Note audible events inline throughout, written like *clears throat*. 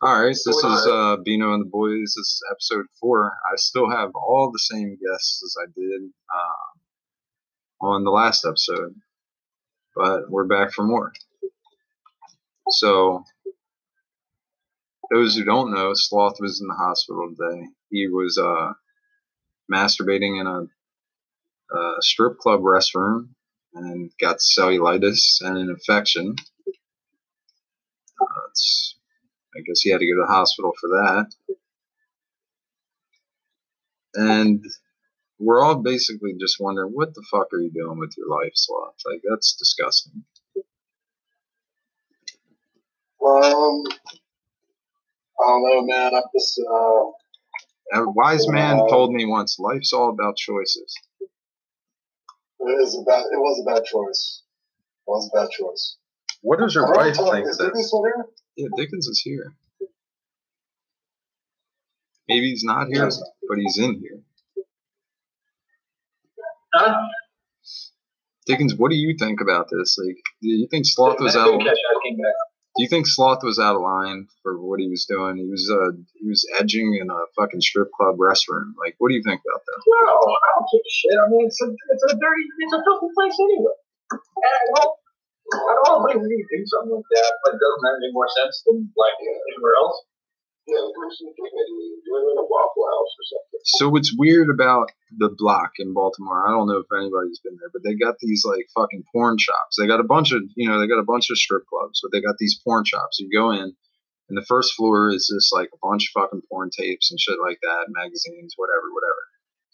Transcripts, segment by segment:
All right, so this is uh, Beano and the Boys. This is episode four. I still have all the same guests as I did uh, on the last episode, but we're back for more. So, those who don't know, Sloth was in the hospital today. He was uh, masturbating in a, a strip club restroom and got cellulitis and an infection. Uh, it's I guess he had to go to the hospital for that. And we're all basically just wondering, what the fuck are you doing with your life, Sloth? Like, that's disgusting. Um, I don't know, man. I'm just, uh, A wise man uh, told me once, life's all about choices. It is about. It was a bad choice. It was a bad choice. What does your wife think? Is Dickens here? Yeah, Dickens is here. Maybe he's not here, but he's in here. Huh? Dickens, what do you think about this? Like, do you think Sloth was out? Do you think Sloth was out of line for what he was doing? He was uh, he was edging in a fucking strip club restroom. Like, what do you think about that? No, I don't give a shit. I mean, it's a it's a dirty, it's a filthy place anyway. And well, I don't think we do something like that, but it doesn't have any more sense than like anywhere else. Yeah, the in a Waffle House or something. So what's weird about the block in Baltimore? I don't know if anybody's been there, but they got these like fucking porn shops. They got a bunch of you know they got a bunch of strip clubs, but they got these porn shops. You go in, and the first floor is just like a bunch of fucking porn tapes and shit like that, magazines, whatever, whatever.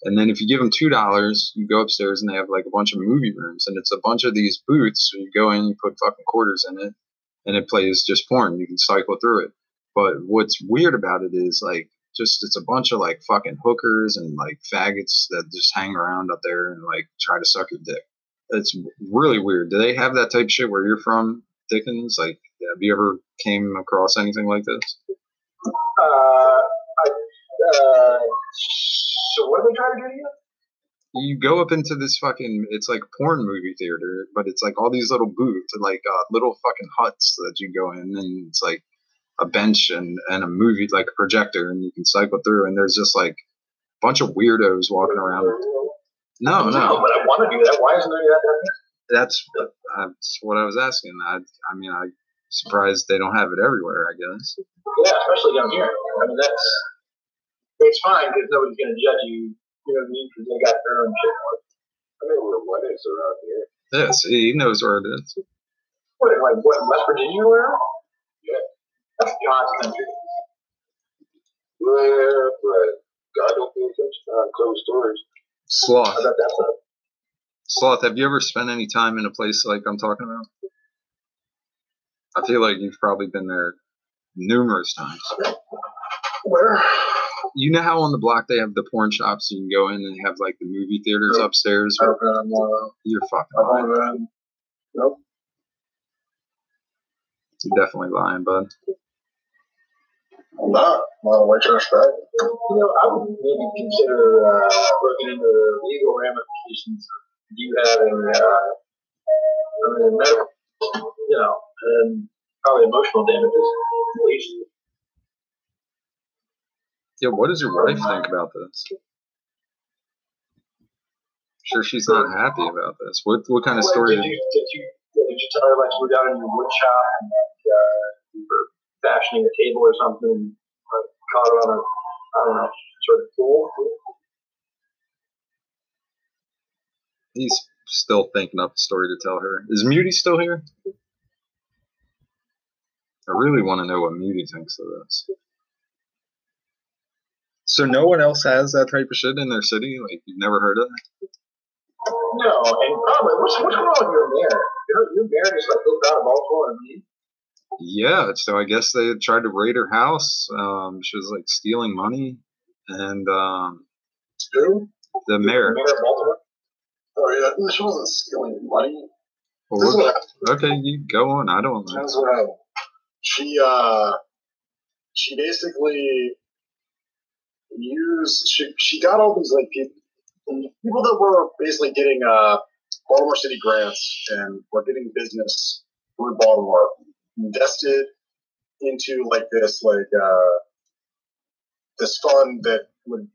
And then if you give them two dollars, you go upstairs and they have like a bunch of movie rooms, and it's a bunch of these booths. So you go in, you put fucking quarters in it, and it plays just porn. You can cycle through it. But what's weird about it is like just it's a bunch of like fucking hookers and like faggots that just hang around up there and like try to suck your dick. It's really weird. Do they have that type shit where you're from, Dickens? Like, have you ever came across anything like this? Uh, uh, so what are they trying to do to you? You go up into this fucking, it's like porn movie theater, but it's like all these little booths, like uh, little fucking huts that you go in, and it's like a bench and, and a movie like a projector and you can cycle through and there's just like a bunch of weirdos walking around. No, no. No, but I want to do that. Why isn't there that? That's, that's what I was asking. I, I mean, I'm surprised they don't have it everywhere, I guess. Yeah, especially down here. I mean, that's, it's fine because nobody's going to judge you, you know what I mean? Because they got their own shit. I mean, where what is around here. Yes, he knows where it is. What, like, what, West Virginia or where? That's God's country. Yeah, but God don't pay attention to closed doors. Sloth. I bet that's Sloth, have you ever spent any time in a place like I'm talking about? I feel like you've probably been there numerous times. where? You know how on the block they have the porn shops you can go in and they have like the movie theaters Nope. upstairs? I've been on one of those. You're fucking lying. nope. You're definitely lying, bud. I'm not. I'm a white trash bag. You know, I would maybe consider uh, looking into the legal ramifications of you having, uh, I mean, medical, you know, and probably emotional damages. Yeah, what does your wife think about this? Sure, she's not happy about this. What what kind of story? Did Did you, did you, did you tell her like you were down in your wood shop and like, uh, you were fashioning a table or something and like, caught her on a, I don't know, sort of tool? he's still thinking up a story to tell her. Is Muty still here? I really want to know what Muty thinks of this. So no one else has that type of shit in their city? Like you've never heard of it? No, and probably, what's, what's going on with your mayor? Your, your mayor just like moved out of Baltimore and leave? Yeah, so I guess they tried to raid her house. Um, she was like stealing money, and um, Who? the mayor. The mayor of Baltimore? Oh yeah, she wasn't stealing money. Well, what- what okay, you go on. I don't know. She uh, she basically used. She she got all these like people people that were basically getting uh Baltimore City grants and were getting business through Baltimore invested into like this like uh, this fund that would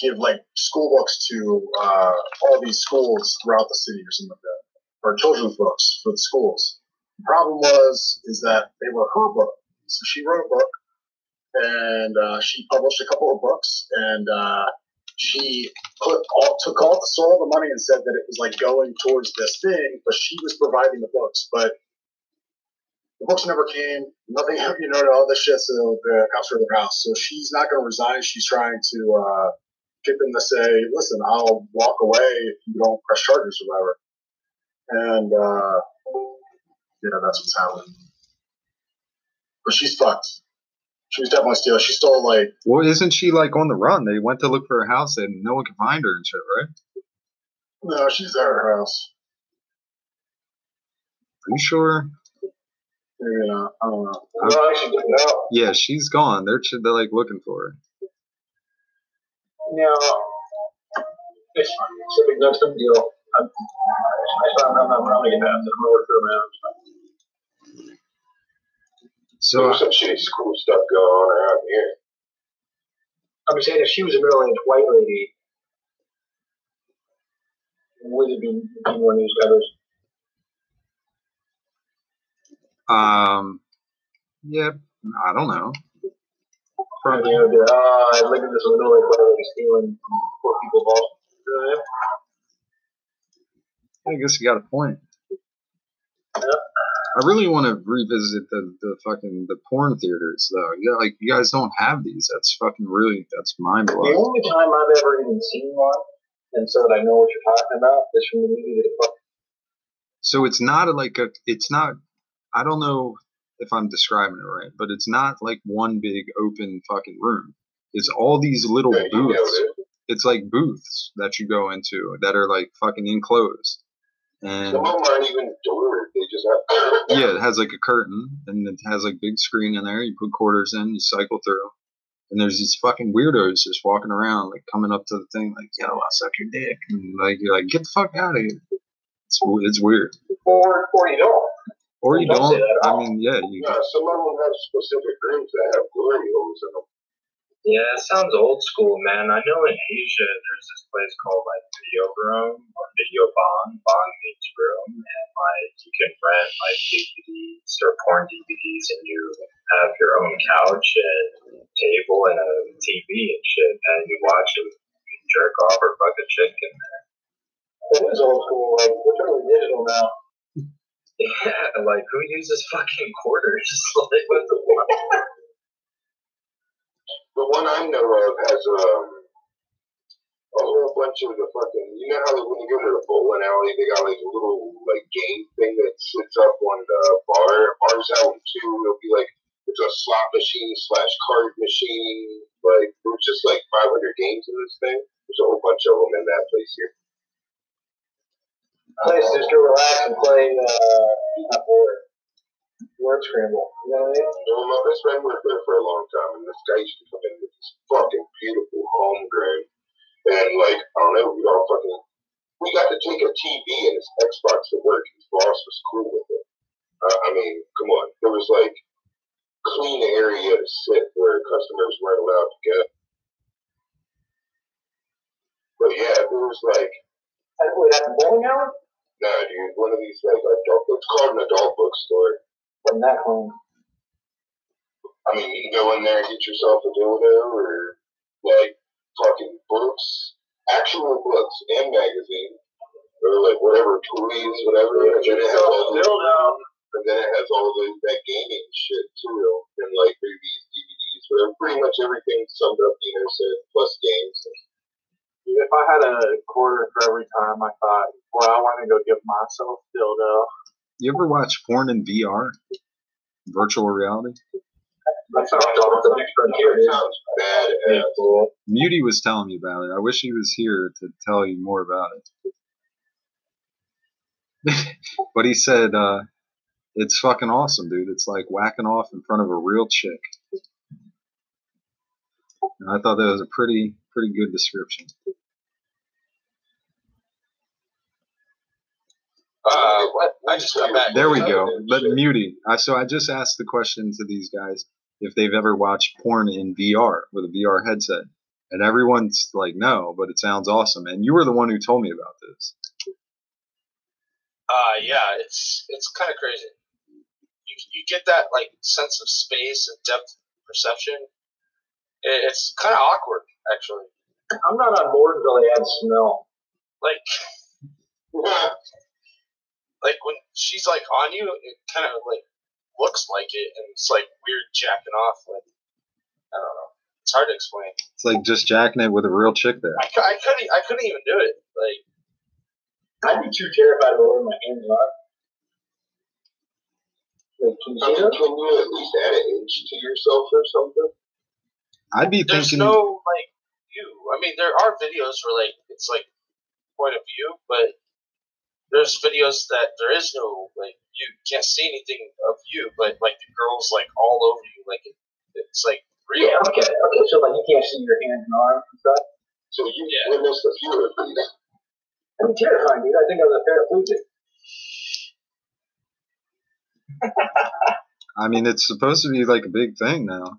give like school books to uh, all these schools throughout the city or something like that, or children's books for the schools. The problem was is that they were her book, so she wrote a book, and uh, she published a couple of books, and uh, she put all, took all the all the money and said that it was like going towards this thing, but she was providing the books, but the books never came. Nothing, *laughs* you know, all this shit. So the cops were at her house. So she's not going to resign. She's trying to uh, get them to say, "Listen, I'll walk away if you don't press charges or whatever." And uh, yeah, that's what's happening. But she's fucked. She was definitely stealing. She stole like. Well, isn't she like on the run? They went to look for her house and no one could find her and shit, right? No, she's at her house. Are you sure? Maybe not. I don't know. No, actually, didn't know. Yeah, she's gone. They're they're like looking for her. No. It's fine. It's a big, no, it's no deal. I'm, I found I'm not running it out. I'm over to around. So There's some shitty school stuff going on around here. I'm saying if she was a middle-aged white lady, would it be, be of these covers? um, yeah, I don't know. Probably, you know, be like, oh, I look at this middle-aged white lady stealing poor people I? I guess you got a point. Yeah. I really want to revisit the, the fucking the porn theaters though. Yeah, like you guys don't have these. That's fucking really that's mind blowing. The only time I've ever even seen one, and so that I know what you're talking about, is from the movie The Fuck. So it's not like a. It's not. I don't know if I'm describing it right, but it's not like one big open fucking room. It's all these little Yeah, booths. it. It's like booths that you go into that are like fucking enclosed. And Some of them aren't even yeah, it has like a curtain and it has like big screen in there. You put quarters in, you cycle through, and there's these fucking weirdos just walking around, like coming up to the thing, like "Yo, I'll suck your dick," and like you're like, "Get the fuck out of here!" It's it's weird. Or, or you don't. Or you Don't don't. say that at I mean, yeah, you. Yeah, some of them have specific rooms that have glory holes in them. Yeah, it sounds old school, man. I know in Asia there's this place called like Video Room or Video Bong, Bong means room, and like you can rent like DVDs or porn DVDs, and you have your own couch and table and a TV and shit, and you watch it, you jerk off or fuck a chick in there. It is old school. Like, we're totally digital now. *laughs* Yeah, like who uses fucking quarters? *laughs* like what the fuck? *laughs* The one I know of has um, a whole bunch of the fucking. You know how when you go to the bowling alley, they got like a little like game thing that sits up on the bar. Bars them too. It'll be like it's a slot machine slash card machine. Like there's just like 500 games in this thing. There's a whole bunch of them in that place here. Place just to relax and play, uh, not word, scramble. You know what I mean? Well, my best friend worked there for a long time, and this guy used to come in with this fucking beautiful homegrown, and like I don't know, we all fucking. We got to take a TV and his Xbox to work. His boss was cool with it. Uh, I mean, come on, there was like clean area to sit where customers weren't allowed to go. But yeah, there was like, wait, at the bowling alley? nah, dude, one of these like adult. It's called an adult bookstore. Wasn't that clean? I mean, you can go in there and get yourself a dildo or like fucking books, actual books and magazines, or like whatever toys, whatever. And then it has all the, and then it has all the that gaming shit too, and like movies, DVDs, whatever. Pretty much everything summed up, you know, said plus games. If I had a quarter for every time I thought, well, I want to go give myself dildo. You ever watch porn in VR? Virtual reality? That's not the next frontier. It bad Yeah, cool. Muty was telling me about it. I wish he was here to tell you more about it. *laughs* but he said uh, it's fucking awesome, dude. It's like whacking off in front of a real chick. And I thought that was a pretty pretty good description. Uh, what? I just got back. There we go. But muting. So I just asked the question to these guys if they've ever watched porn in VR with a VR headset, and everyone's like, no, but it sounds awesome. And you were the one who told me about this. Uh, yeah, it's it's kind of crazy. You you get that like sense of space and depth perception. It, it's kind of awkward, actually. I'm not on board until they add smell. Like *laughs* like when she's like on you, it kind of like looks like it, and it's like weird jacking off. Like I don't know. It's hard to explain. It's like just jacking it with a real chick there. I, I couldn't I couldn't even do it. Like I'd be too terrified of wearing my hands on. Like, can you I see mean, that? can you at least add an inch to yourself or something? I'd be there's thinking. no like view. I mean, there are videos where like it's like point of view, but there's videos that there is no like you can't see anything of you, but like the girls like all over you, like it, it's like real. Yeah, okay, okay, so like you can't see your hands and arms and stuff. So you Yeah. witnessed a few of these. That'd terrifying, dude. I think I was a paraplegic. *laughs* I mean, it's supposed to be like a big thing now.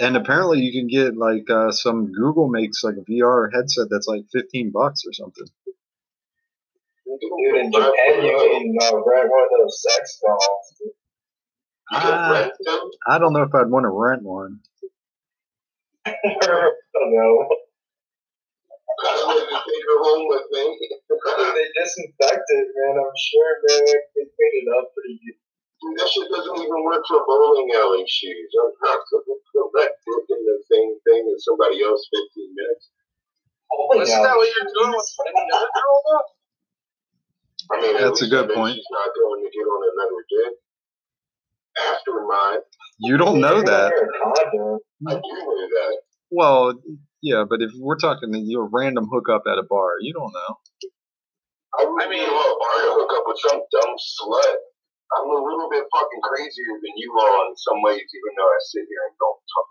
And apparently, you can get like uh, some Google makes like a VR headset that's like fifteen bucks or something. Dude, in Japan, you can uh, rent one of those sex dolls. You can Ah. rent them. I don't know if I'd want to rent one. I don't know. I would take her home with me. they disinfect it, man. I'm sure man, they clean it up pretty good. Dude, that shit doesn't even work for bowling alley shoes. I'm not going to put that dick in the same thing as somebody else 15 minutes. Holy Isn't that what you're doing with any other girl though? I mean, That's a good point. She's not going to get on another dick after mine. You don't know that. I do know that. Well, yeah, but if we're talking to you a random hookup at a bar, you don't know. I, I mean- to a bar to hook up with some dumb slut. I'm a little bit fucking crazier than you are in some ways, even though I sit here and don't talk.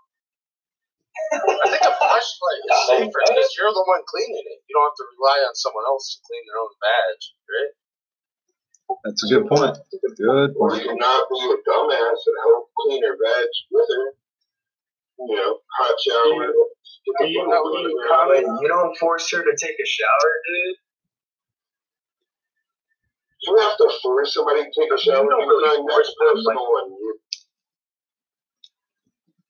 I think a flashlight is safer because you're the one cleaning it. You don't have to rely on someone else to clean their own badge, right? That's a good point. Good Or point. you not be a dumbass and help clean her veg with her. You know, hot shower. Do you, fucking do you, blood comment, around. you don't force her to take a shower, dude? You have to force somebody to take a shower. You don't really not force them, personal and you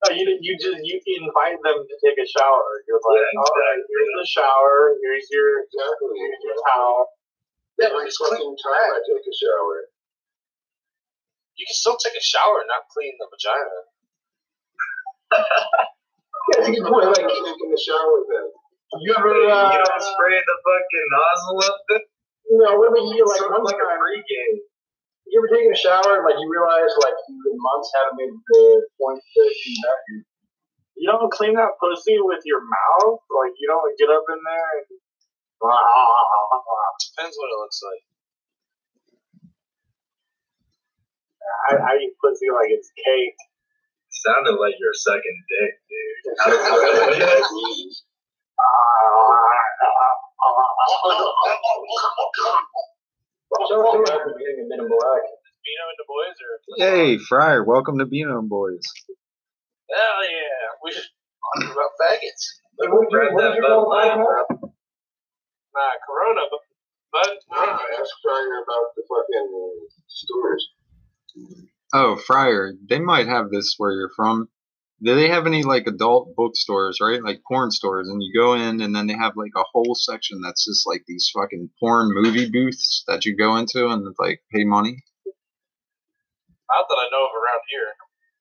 No, you you just you invite them to take a shower. You're like, Yeah, all right, here's the shower. Here's your exactly. here's your towel. Yeah, Every just clean fucking time I take a shower. You can still take a shower and not clean the vagina. *laughs* Yeah, it's a good point. Like, I'm taking the shower then. you ever uh, you don't spray the fucking nozzle up there? you know, what about you? Like Sort of one like a time, pregame. you ever taken a shower and like you realize like you in months haven't made the point to do that. You don't clean that pussy with your mouth. Like you don't get up in there and. Depends what it looks like. I, I eat pussy like it's cake. Sounded like your second dick, dude. Please. So I think I'm getting a minimum black. Beano and the boys or Hey, Fryer, welcome to Beano and Boys. Hell yeah. We should talk about faggots. Like, what did you, what did you call it? Mike? Nah, Corona, but but Nah, uh, ask Fryer about the fucking stores. Oh, Fryer, they might have this where you're from. Do they have any like adult bookstores, right? Like porn stores, and you go in, and then they have like a whole section that's just like these fucking porn movie booths that you go into and like pay money. not that I know of around here.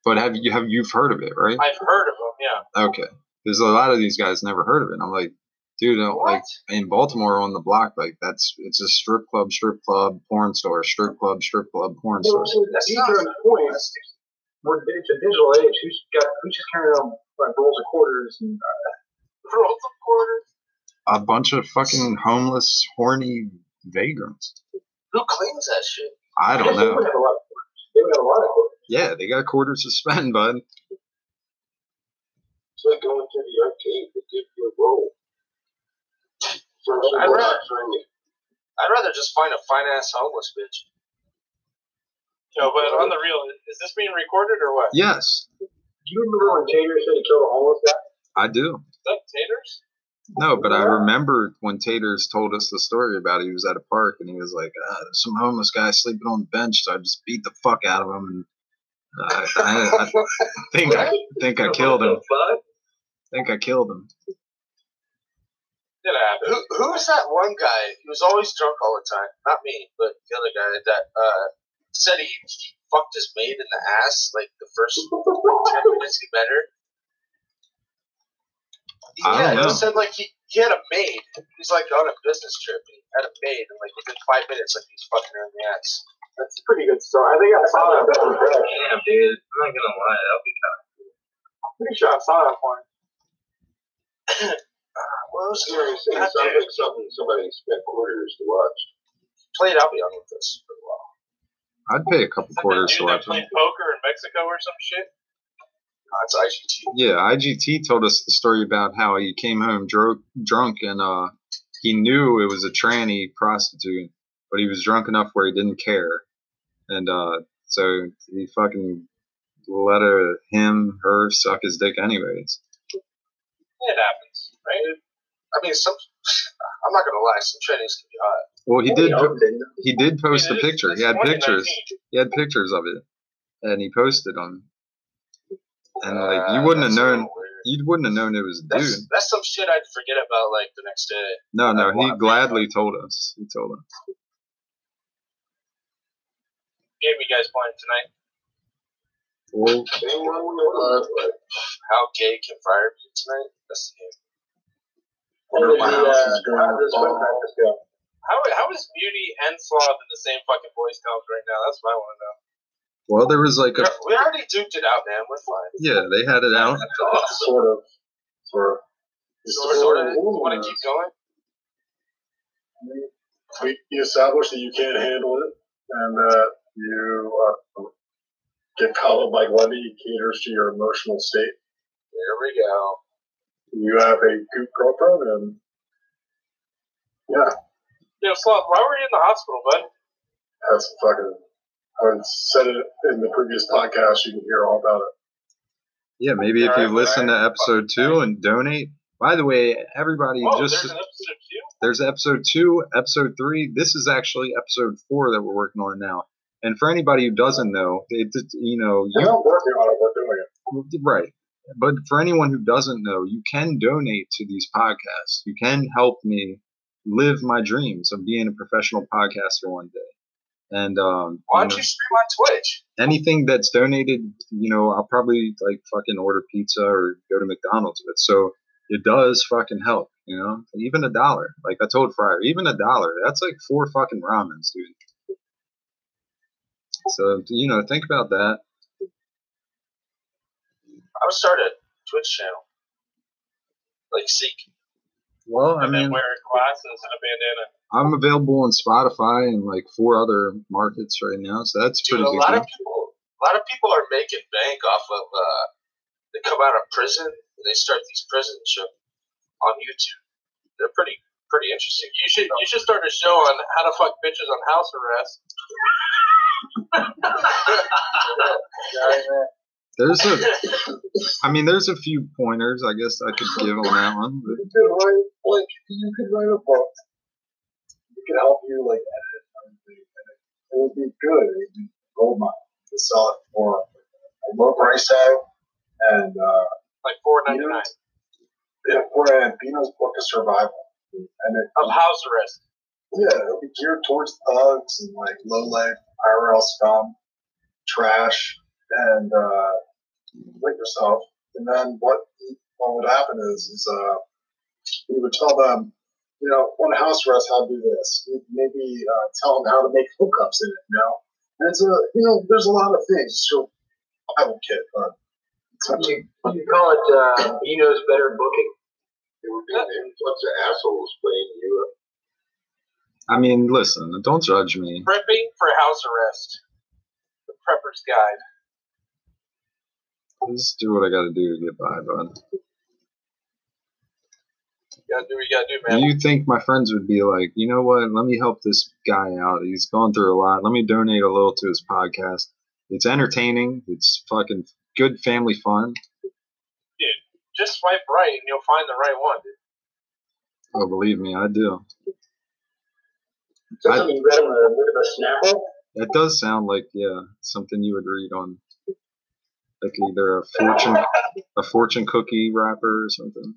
But have you have you've heard of it, right? I've heard of them, yeah. Okay, there's a lot of these guys never heard of it. I'm like, dude, uh, like in Baltimore on the block, like that's it's a strip club, strip club, porn store, strip club, strip club, porn Well, store. so these are the points. We're, it's a digital age. Who's got who's just carrying around like rolls of quarters and uh, *laughs* Rolls of quarters. A bunch of fucking homeless, horny vagrants. Who cleans that shit? I don't They know. would have a lot of quarters. They would have a lot of quarters. Yeah, they got quarters to spend, bud. It's like going to the arcade to give you a roll. First I'd rather- I'd rather just find a fine ass homeless bitch. No, but on the real, is this being recorded or what? Yes, Do you remember when Tater said he killed a homeless guy? I do. Is that taters? No, but I remember when Taters told us the story about it. He was at a park and he was like, uh, "There's some homeless guy sleeping on the bench, so I just beat the fuck out of him." And uh, I, I *laughs* think I think I killed him. I think I killed him. It happened. Who who was that one guy? He was always drunk all the time. Not me, but the other guy that uh, said he fucked his maid in the ass like the first *laughs* ten minutes he met her. Yeah, don't know. he said like he, he had a maid. He's like on a business trip and he had a maid and like within five minutes like he's fucking her in the ass. That's a pretty good story. I think I saw that porn. Damn, dude. I'm not gonna lie. That'll be kind of Pretty sure I saw that porn. *clears throat* What was Seriously, God it sounds damn. like something somebody spent quarters to watch. played I'll be on with this for a while. I'd pay a couple Is that quarters to dude that watch him. played poker in Mexico or some shit? Uh, it's IGT. Yeah, IGT told us the story about how he came home dro- drunk and uh, he knew it was a tranny prostitute, but he was drunk enough where he didn't care, and uh, so he fucking let her, him, her suck his dick anyways. It happens, right? I mean some I'm not gonna lie, some trannies can be hot. Well, he did. He did post I mean, a picture. He had pictures. He had pictures of it, and he posted them. And like you Uh, wouldn't have known, little weird. you wouldn't have known it was a dude. That's, that's some shit I'd forget about like the next day. No, no, I'd he want- gladly told us. He told us. Game you guys playing tonight? Well, Same one we were like, How gay can fire be tonight? That's the game. How did My the, house uh, how did the swim ball. practice go? How, how is Beauty and Sloth in the same fucking voice college right now? That's what I want to know. well, there was like a We already duked it out, man. We're fine. yeah, they had it out. Sort of. Sort of. Just Sort, sort of. want to keep going? we, you establish that you can't handle it and that you uh, get coddled like Wendy caters to your emotional state. There we go. You have a goop girlfriend and yeah, Yo, Sloth, why were you in the hospital, bud? that's fucking. I said it in the previous podcast. You can hear all about it. Yeah, maybe if you Alright, listen to episode two and donate. By the way, everybody Oh, just there's episode two? there's episode two, episode three. This is actually episode four that we're working on now. And for anybody who doesn't know, it, it- you know, We're not working on it. We're doing it. right. But for anyone who doesn't know, you can donate to these podcasts. You can help me live my dreams of being a professional podcaster one day. And um, Why don't know, you stream on Twitch? anything that's donated, you know, I'll probably like fucking order pizza or go to McDonald's with. So it does fucking help, you know, even a dollar. Like I told Fryer, even a dollar, that's like four fucking ramens, dude. So, you know, think about that. I would start a Twitch channel. Like Seek. Well, I and mean, wearing glasses and a bandana. I'm available on Spotify and like four other markets right now. So that's Dude, pretty a good. lot deal. of people a lot of people are making bank off of uh they come out of prison and they start these prison shows on YouTube. They're pretty pretty interesting. You should you should start a show on how to fuck bitches on house arrest. *laughs* *laughs* There's a, I mean, there's a few pointers I guess I could give on that one. but- You could write like you could write a book. It could help you like edit everything, and it, it would be good. It would be gold mine to sell it for a low price tag. And uh, Like four ninety nine. yeah, for Beano's book of survival, and it Of house arrest. yeah, it'll be geared towards thugs and like low life IRL scum, trash, and uh, like yourself. And then what what would happen is is uh, we would tell them, you know, on house arrest how to do this. We'd maybe uh, tell them how to make hookups in it. You know, and it's a you know, there's a lot of things. So survival kit, but it's up You, you call it uh, Eno's better booking. it would be an influx of assholes playing you I mean, listen, don't judge me. Prepping for house arrest. The Prepper's Guide. Just do what I got to do to get by, bud. You gotta do what you gotta do, Do man. you think my friends would be like, you know what? Let me help this guy out. He's gone through a lot. Let me donate a little to his podcast. It's entertaining. It's fucking good family fun. Dude, Just swipe right and you'll find the right one. Dude. Oh, believe me, I do. Is that something you read on a bit of a Snapple? That does sound like yeah something you would read on like either a fortune a fortune cookie wrapper or something.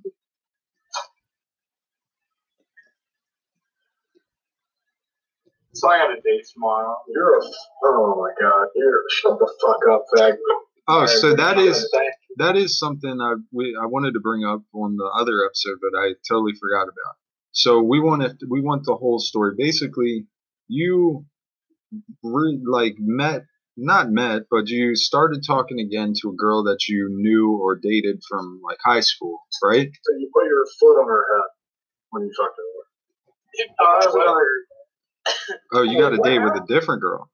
So I got a date tomorrow. You're a oh my god, you're shut the fuck up, fag. Oh, so that is that is something I we I wanted to bring up on the other episode, but I totally forgot about. So we wanted we want the whole story. Basically, you re, like met not met, but you started talking again to a girl that you knew or dated from like high school, right? So you put your foot on her head when you talk to her. Uh, Oh, you got a date with a different girl.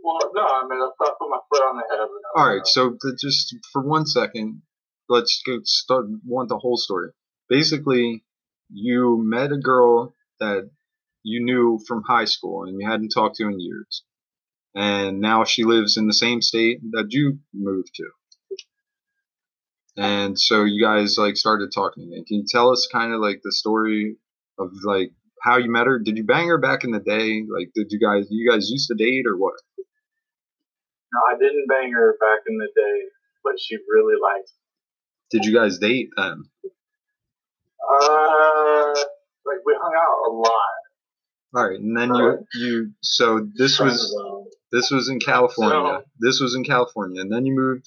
well, no, I mean, I put my foot on the head. All right, so just for one second, let's go start want the whole story. Basically, you met a girl that you knew from high school and you hadn't talked to in years, and now she lives in the same state that you moved to. And so you guys like started talking And Can you tell us kind of like the story of like how you met her? Did you bang her back in the day? Like, did you guys you guys used to date or what? No, I didn't bang her back in the day, but she really liked. Did you guys date then? Uh, like we hung out a lot. All right, and then you you so this was this was in California. This was in California, and then you moved,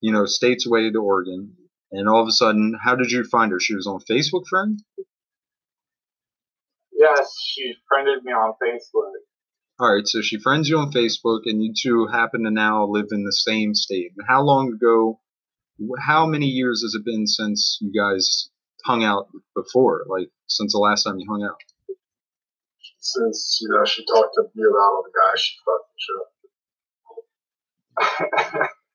you know, states away to Oregon, and all of a sudden, how did you find her? She was on Facebook, friend. Yes, she friended me on Facebook. All right, so she friends you on Facebook, and you two happen to now live in the same state. And how long ago? How many years has it been since you guys hung out before? Like since the last time you hung out? Since you know she talked to me about all the guys she fucking shit.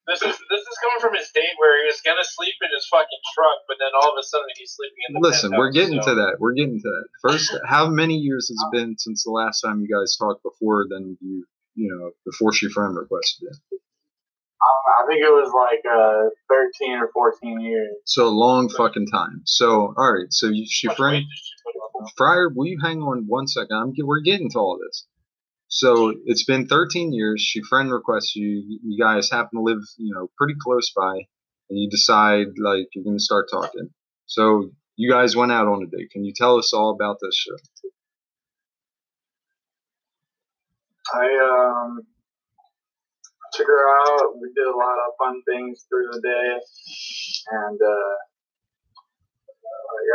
This is this is coming from his date where he was gonna sleep in his fucking truck, but then all of a sudden he's sleeping in the Listen, we're getting so- to that. We're getting to that. First, how many years has it been since the last time you guys talked before? Then you, you know, before she friend requested it. Um, I think it was like uh, 13 or 14 years. So a long fucking time. So all right. So you, she Much friend Fryer. Will you hang on one second? I'm we're getting to all this. So it's been 13 years. She friend requests you. You guys happen to live, you know, pretty close by, and you decide like you're gonna start talking. So you guys went out on a date. Can you tell us all about this? I um took her out. We did a lot of fun things through the day, and uh,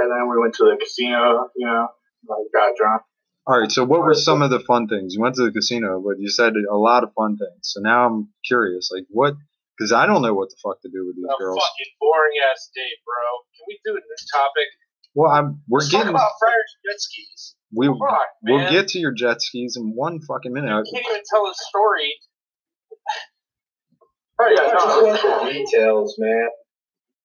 and then we went to the casino. You know, like got drunk. All right. So what were some of the fun things? You went to the casino, but you said a lot of fun things. So now I'm curious, like what? Because I don't know what the fuck to do with these A girls. fucking boring ass date, bro. Can we do a new topic? Well, I'm we're Let's talk getting about Friars jet skis. we Fuck, man. we'll get to your jet skis in one fucking minute. You can't even tell a story. Right, yeah, no, Details, man.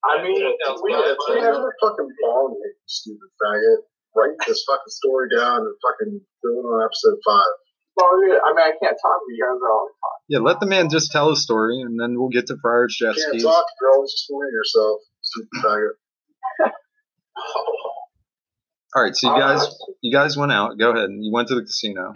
I mean, Details, we, but- You never fucking follow me, you stupid faggot. Write this fucking story down and fucking do it on episode five. well, I mean, I can't talk to you guys all the time. Yeah, let the man just tell his story, and then we'll get to Friars jet You can't skis. talk, girl. Just believe yourself, stupid faggot. All right, so you guys you guys went out. Go ahead. You went to the casino.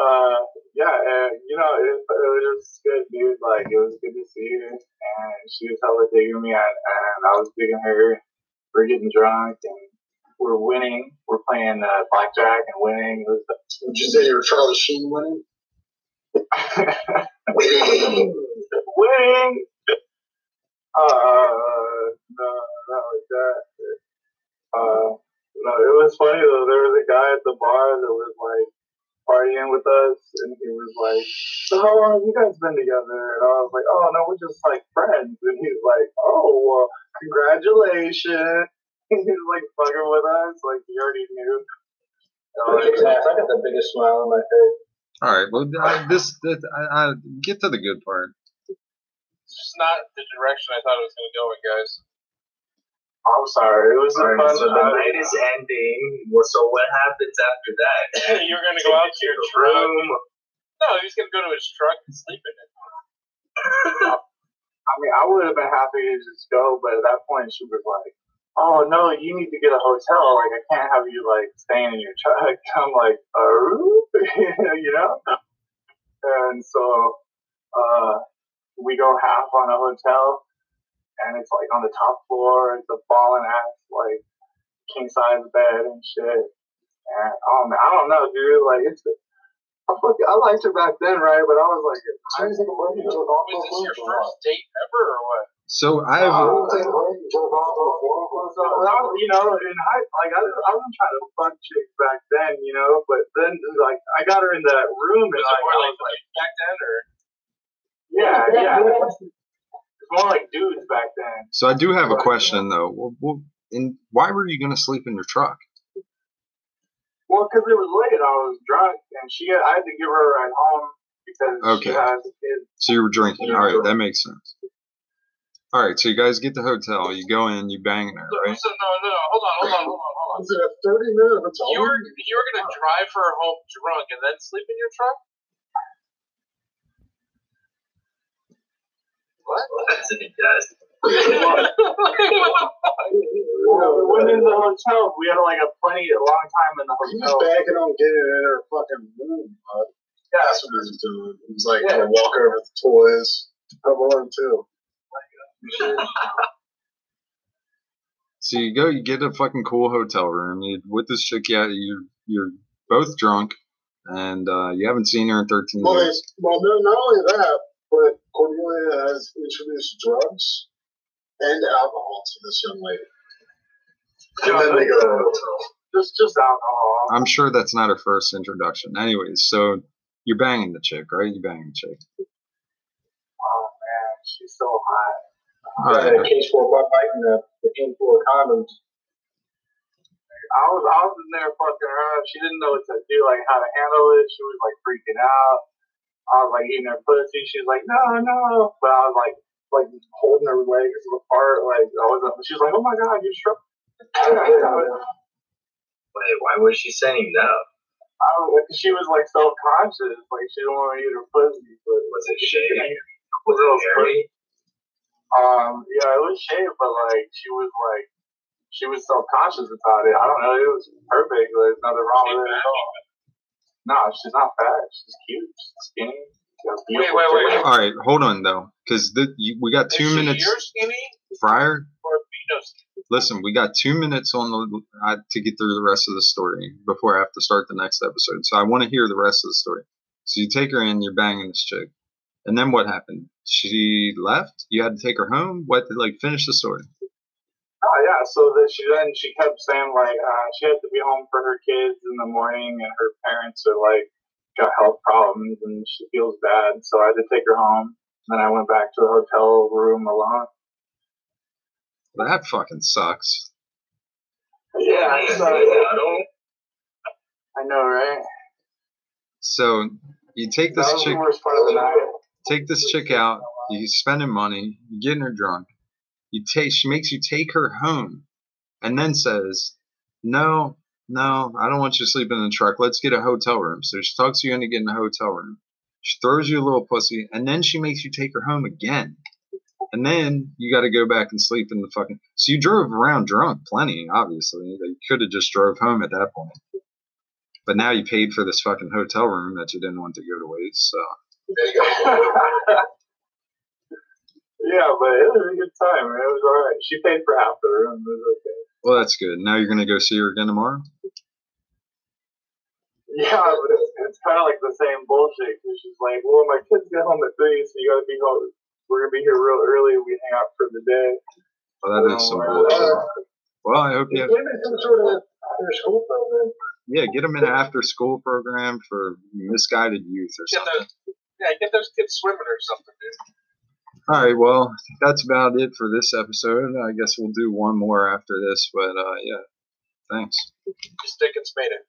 Uh, yeah, and you know, it, it was just good, dude. Like, it was good to see her, and she was hella digging me, and, and I was digging her. We're getting drunk, and we're winning. We're playing uh, blackjack and winning. It was Would you say you were Charlie Sheen *laughs* winning? winning. Uh, no, not like that. Uh, no, it was funny though. There was a guy at the bar that was like partying with us, and he was like, "So how long have you guys been together?" And I was like, "Oh no, we're just like friends." And he's like, "Oh well, congratulations." *laughs* He's like fucking with us, like he already knew. I got the biggest smile on my face. All right. Well, I, this, this I, I get to the good part. It's just not the direction I thought it was going to go in, guys. I'm sorry. It was a fun so the night is ending. So what happens after that? *laughs* You're gonna go out to your truck. room. No, he's gonna go to his truck and sleep in it. *laughs* I mean, I would have been happy to just go, but at that point, she was like, "Oh no, you need to get a hotel. Like, I can't have you like staying in your truck." *laughs* I'm like, "Uh, you know." And so, uh, we go half on a hotel, and it's like on the top floor. It's a fallen ass like king size bed and shit. And oh man, I don't know, dude. Like, it's. I, fucking, I liked her back then, right? But I was like, I was like, Was this your first date ever, or what? So I have. Uh, so, I was, you know, in high, like I, I wasn't trying to fuck chicks back then, you know, but then like I got her in that room and Was it like, more I like was like, back then, or yeah, yeah. It's more like dudes back then. So I do have a question though. Well, well, and why were you gonna sleep in your truck? Well, because it was late, I was drunk, and she, I had to give her a ride home because she Okay. has kids. So you were drinking. All right, that makes sense. All right, so you guys get the hotel. You go in. You banging her, right? so no, no, no. Hold on, hold on, hold on, hold on. Was it a 30 minute hotel? You were you were gonna drive her home drunk and then sleep in your truck? What? That's a yes. Well, we went in the hotel. We had like a plenty, a long time in the He was hotel. banking on getting in her fucking room. bud. Yeah. That's what he was doing. He was like, Yeah. gonna walk over the toys. Come on, too. So you go. You get a fucking cool hotel room. You with this chick. Yeah, you you're both drunk, and uh, you haven't seen her in 13 Well, years. well, no, not only that, but Cordelia has introduced drugs and alcohol to this young lady. And then they go to the hotel. Just, just alcohol. I'm sure that's not her first introduction. Anyways, so you're banging the chick, right? You're banging the chick. Oh man, she's so hot. All And right. a case for Bud Light and a, a can full of condoms. I was, I was in there fucking her up. She didn't know what to do, like how to handle it. She was like freaking out. I was like eating her pussy. She was like, no, no. But I was like, like holding her legs apart. Like I was, she was like, oh my god, you're struck. *laughs* Wait, why was she saying no? I was, she was like self conscious, like she didn't want to eat her pussy. But Was it shaved? Was *laughs* Was it hairy? Um, yeah, it was shaved, but like she was like she was self conscious about it. I don't know, it was perfect. There's nothing wrong with it at all. No, she's not fat. She's cute. She's skinny. She has Wait, wait, wait. All right, hold on though, because we got two Is minutes. You're skinny Fryer, or Vito skinny? listen, we got two minutes on the uh, to get through the rest of the story before I have to start the next episode. So I want to hear the rest of the story. So you take her in, you're banging this chick, and then what happened? She left. You had to take her home. What? To like finish the story. Oh yeah, so that she then she kept saying like uh, she had to be home for her kids in the morning, and her parents are like got health problems, and she feels bad. So I had to take her home. Then I went back to the hotel room alone. That fucking sucks. Yeah, I don't. I know, right? So you take this chick, the worst part of the night. take this chick out. You spending money. You getting her drunk. You take. She makes you take her home, and then says, "No, no, I don't want you sleeping in the truck. Let's get a hotel room." So she talks you into getting a hotel room. She throws you a little pussy, and then she makes you take her home again. And then you got to go back and sleep in the fucking. So you drove around drunk, plenty, obviously. You could have just drove home at that point. But now you paid for this fucking hotel room that you didn't want to go to waste. So. *laughs* yeah, but it was a good time. It was all right. She paid for half the room. It was okay. Well, that's good. Now you're gonna go see her again tomorrow. Yeah, but it's, it's kind of like the same bullshit. 'cause she's like, "Well, my kids get home at three, so you gotta be home. We're gonna be here real early. We hang out for the day." Well, that is some bullshit. Uh, well, I hope you. Give me some sort of after school program. Yeah, get them in an after-school program for misguided youth or Get something. those, yeah, get those kids swimming or something, dude. All right. Well, that's about it for this episode. I guess we'll do one more after this. But uh, yeah, thanks. Just Dickens made it.